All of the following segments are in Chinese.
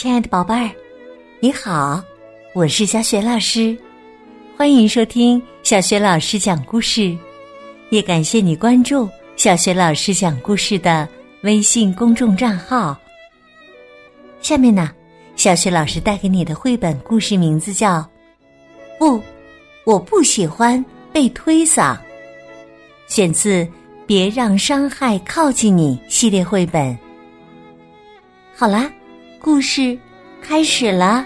亲爱的宝贝儿，你好，我是小雪老师，欢迎收听小雪老师讲故事，也感谢你关注小雪老师讲故事的微信公众账号。下面呢，小雪老师带给你的绘本故事名字叫《不，我不喜欢被推搡》，选自《别让伤害靠近你》系列绘本。好啦。故事开始了。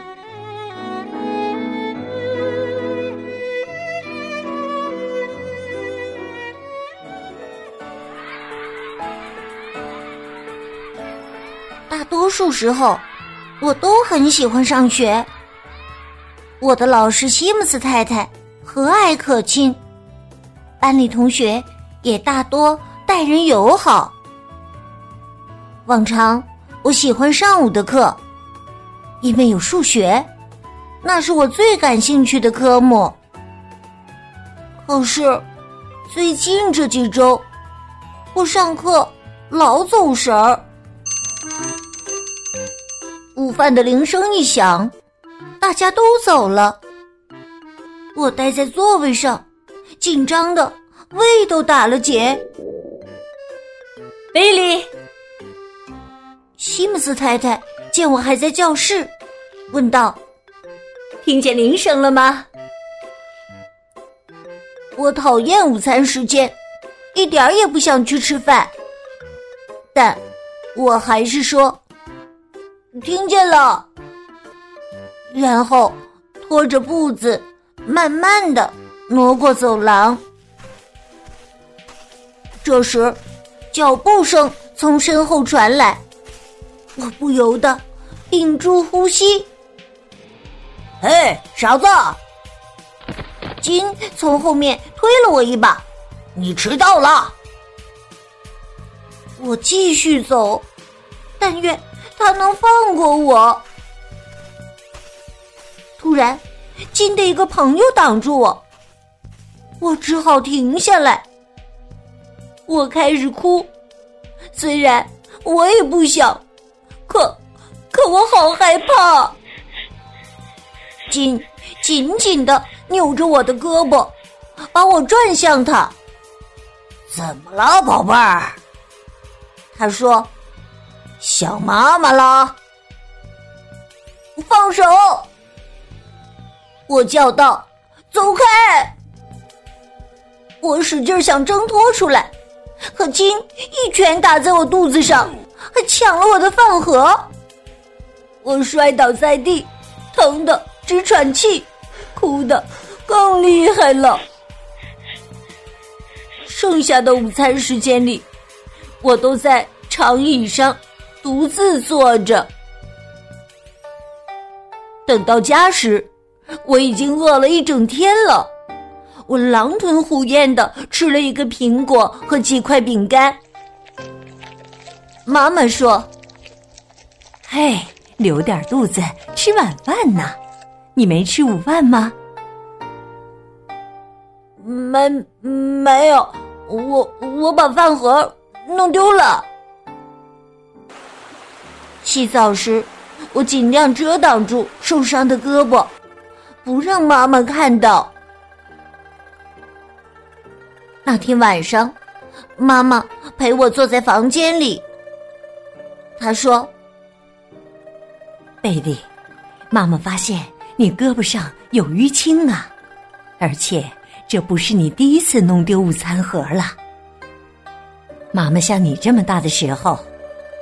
大多数时候，我都很喜欢上学。我的老师西姆斯太太和蔼可亲，班里同学也大多待人友好。往常。我喜欢上午的课，因为有数学，那是我最感兴趣的科目。可是最近这几周，我上课老走神儿。午饭的铃声一响，大家都走了，我待在座位上，紧张的胃都打了结。贝利。西姆斯太太见我还在教室，问道：“听见铃声了吗？”我讨厌午餐时间，一点儿也不想去吃饭，但我还是说：“听见了。”然后拖着步子，慢慢的挪过走廊。这时，脚步声从身后传来。我不由得屏住呼吸。嘿，傻子！金从后面推了我一把，你迟到了。我继续走，但愿他能放过我。突然，金的一个朋友挡住我，我只好停下来。我开始哭，虽然我也不想。可，可我好害怕！紧紧紧的扭着我的胳膊，把我转向他。怎么了，宝贝儿？他说：“想妈妈了。”放手！我叫道：“走开！”我使劲想挣脱出来，可金一拳打在我肚子上。还抢了我的饭盒，我摔倒在地，疼得直喘气，哭得更厉害了。剩下的午餐时间里，我都在长椅上独自坐着。等到家时，我已经饿了一整天了。我狼吞虎咽的吃了一个苹果和几块饼干。妈妈说：“嘿，留点肚子吃晚饭呢。你没吃午饭吗？”“没，没有。我我把饭盒弄丢了。”洗澡时，我尽量遮挡住受伤的胳膊，不让妈妈看到。那天晚上，妈妈陪我坐在房间里。他说：“贝利，妈妈发现你胳膊上有淤青啊，而且这不是你第一次弄丢午餐盒了。妈妈像你这么大的时候，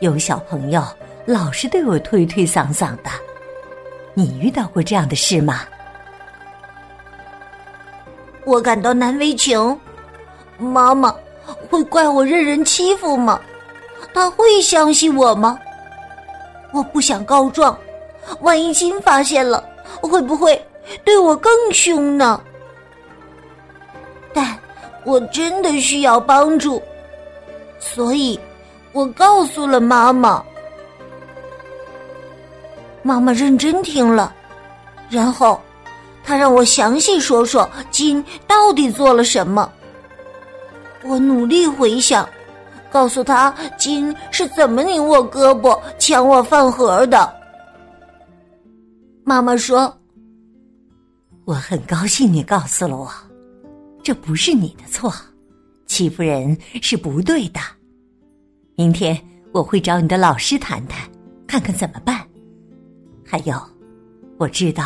有小朋友老是对我推推搡搡的。你遇到过这样的事吗？”我感到难为情，妈妈会怪我任人欺负吗？他会相信我吗？我不想告状，万一金发现了，会不会对我更凶呢？但我真的需要帮助，所以我告诉了妈妈。妈妈认真听了，然后她让我详细说说金到底做了什么。我努力回想。告诉他金是怎么拧我胳膊抢我饭盒的。妈妈说：“我很高兴你告诉了我，这不是你的错，欺负人是不对的。明天我会找你的老师谈谈，看看怎么办。还有，我知道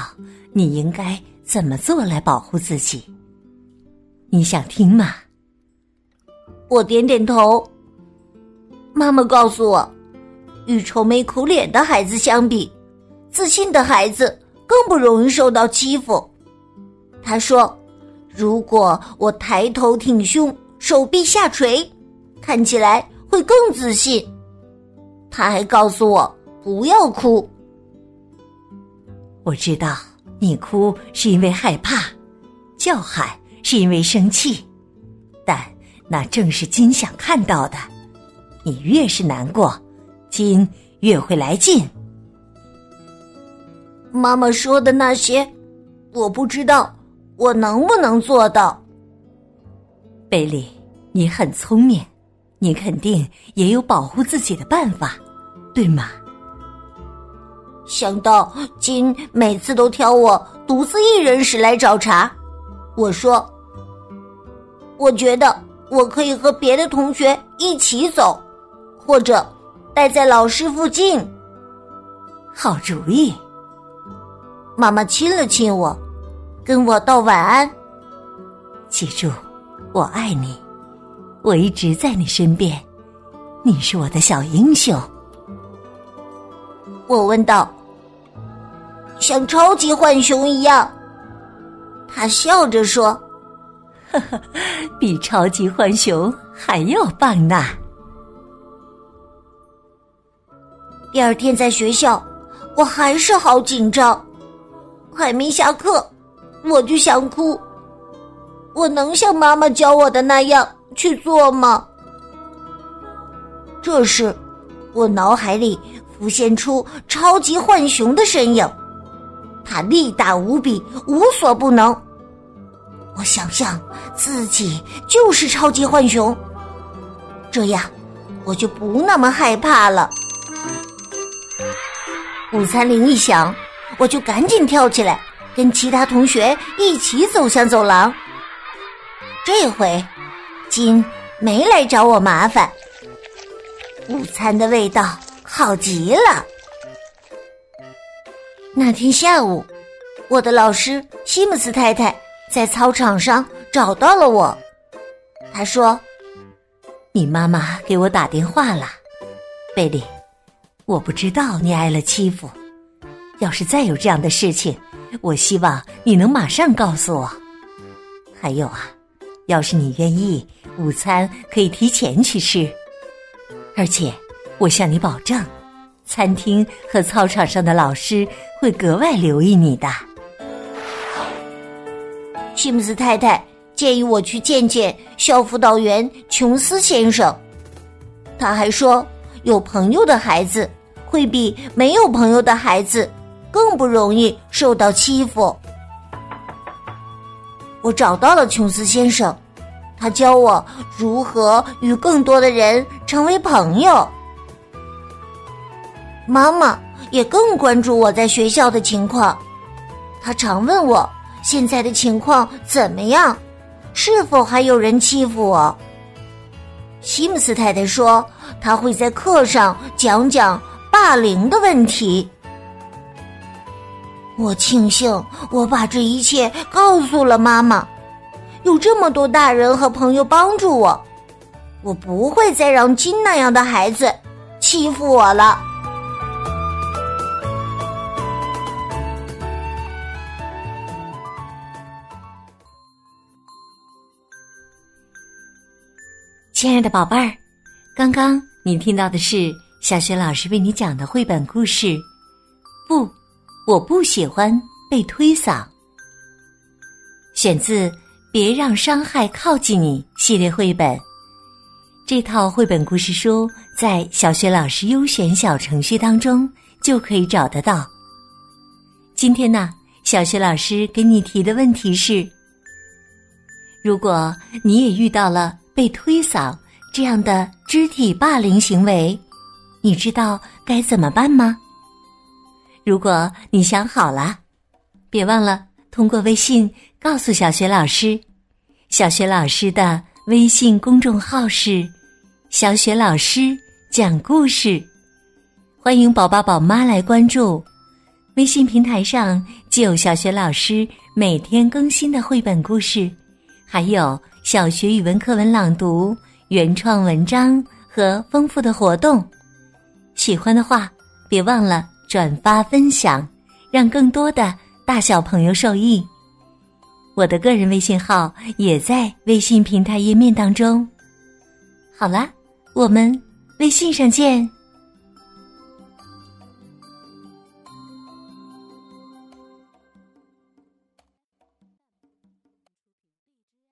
你应该怎么做来保护自己。你想听吗？”我点点头。妈妈告诉我，与愁眉苦脸的孩子相比，自信的孩子更不容易受到欺负。他说：“如果我抬头挺胸，手臂下垂，看起来会更自信。”他还告诉我不要哭。我知道你哭是因为害怕，叫喊是因为生气，但那正是金想看到的。你越是难过，金越会来劲。妈妈说的那些，我不知道我能不能做到。贝利，你很聪明，你肯定也有保护自己的办法，对吗？想到金每次都挑我独自一人时来找茬，我说：“我觉得我可以和别的同学一起走。”或者待在老师附近，好主意。妈妈亲了亲我，跟我道晚安。记住，我爱你，我一直在你身边，你是我的小英雄。我问道：“像超级浣熊一样？”他笑着说：“呵呵，比超级浣熊还要棒呢。”第二天在学校，我还是好紧张。还没下课，我就想哭。我能像妈妈教我的那样去做吗？这时，我脑海里浮现出超级浣熊的身影，它力大无比，无所不能。我想象自己就是超级浣熊，这样我就不那么害怕了。午餐铃一响，我就赶紧跳起来，跟其他同学一起走向走廊。这回，金没来找我麻烦。午餐的味道好极了。那天下午，我的老师西姆斯太太在操场上找到了我。她说：“你妈妈给我打电话了，贝利。”我不知道你挨了欺负，要是再有这样的事情，我希望你能马上告诉我。还有啊，要是你愿意，午餐可以提前去吃，而且我向你保证，餐厅和操场上的老师会格外留意你的。西姆斯太太建议我去见见校辅导员琼斯先生，他还说有朋友的孩子。会比没有朋友的孩子更不容易受到欺负。我找到了琼斯先生，他教我如何与更多的人成为朋友。妈妈也更关注我在学校的情况，她常问我现在的情况怎么样，是否还有人欺负我。西姆斯太太说，他会在课上讲讲。霸凌的问题，我庆幸我把这一切告诉了妈妈。有这么多大人和朋友帮助我，我不会再让金那样的孩子欺负我了。亲爱的宝贝儿，刚刚你听到的是。小雪老师为你讲的绘本故事，不，我不喜欢被推搡。选自《别让伤害靠近你》系列绘本。这套绘本故事书在小学老师优选小程序当中就可以找得到。今天呢，小学老师给你提的问题是：如果你也遇到了被推搡这样的肢体霸凌行为？你知道该怎么办吗？如果你想好了，别忘了通过微信告诉小雪老师。小雪老师的微信公众号是“小雪老师讲故事”，欢迎宝宝宝妈来关注。微信平台上就有小雪老师每天更新的绘本故事，还有小学语文课文朗读、原创文章和丰富的活动。喜欢的话，别忘了转发分享，让更多的大小朋友受益。我的个人微信号也在微信平台页面当中。好了，我们微信上见。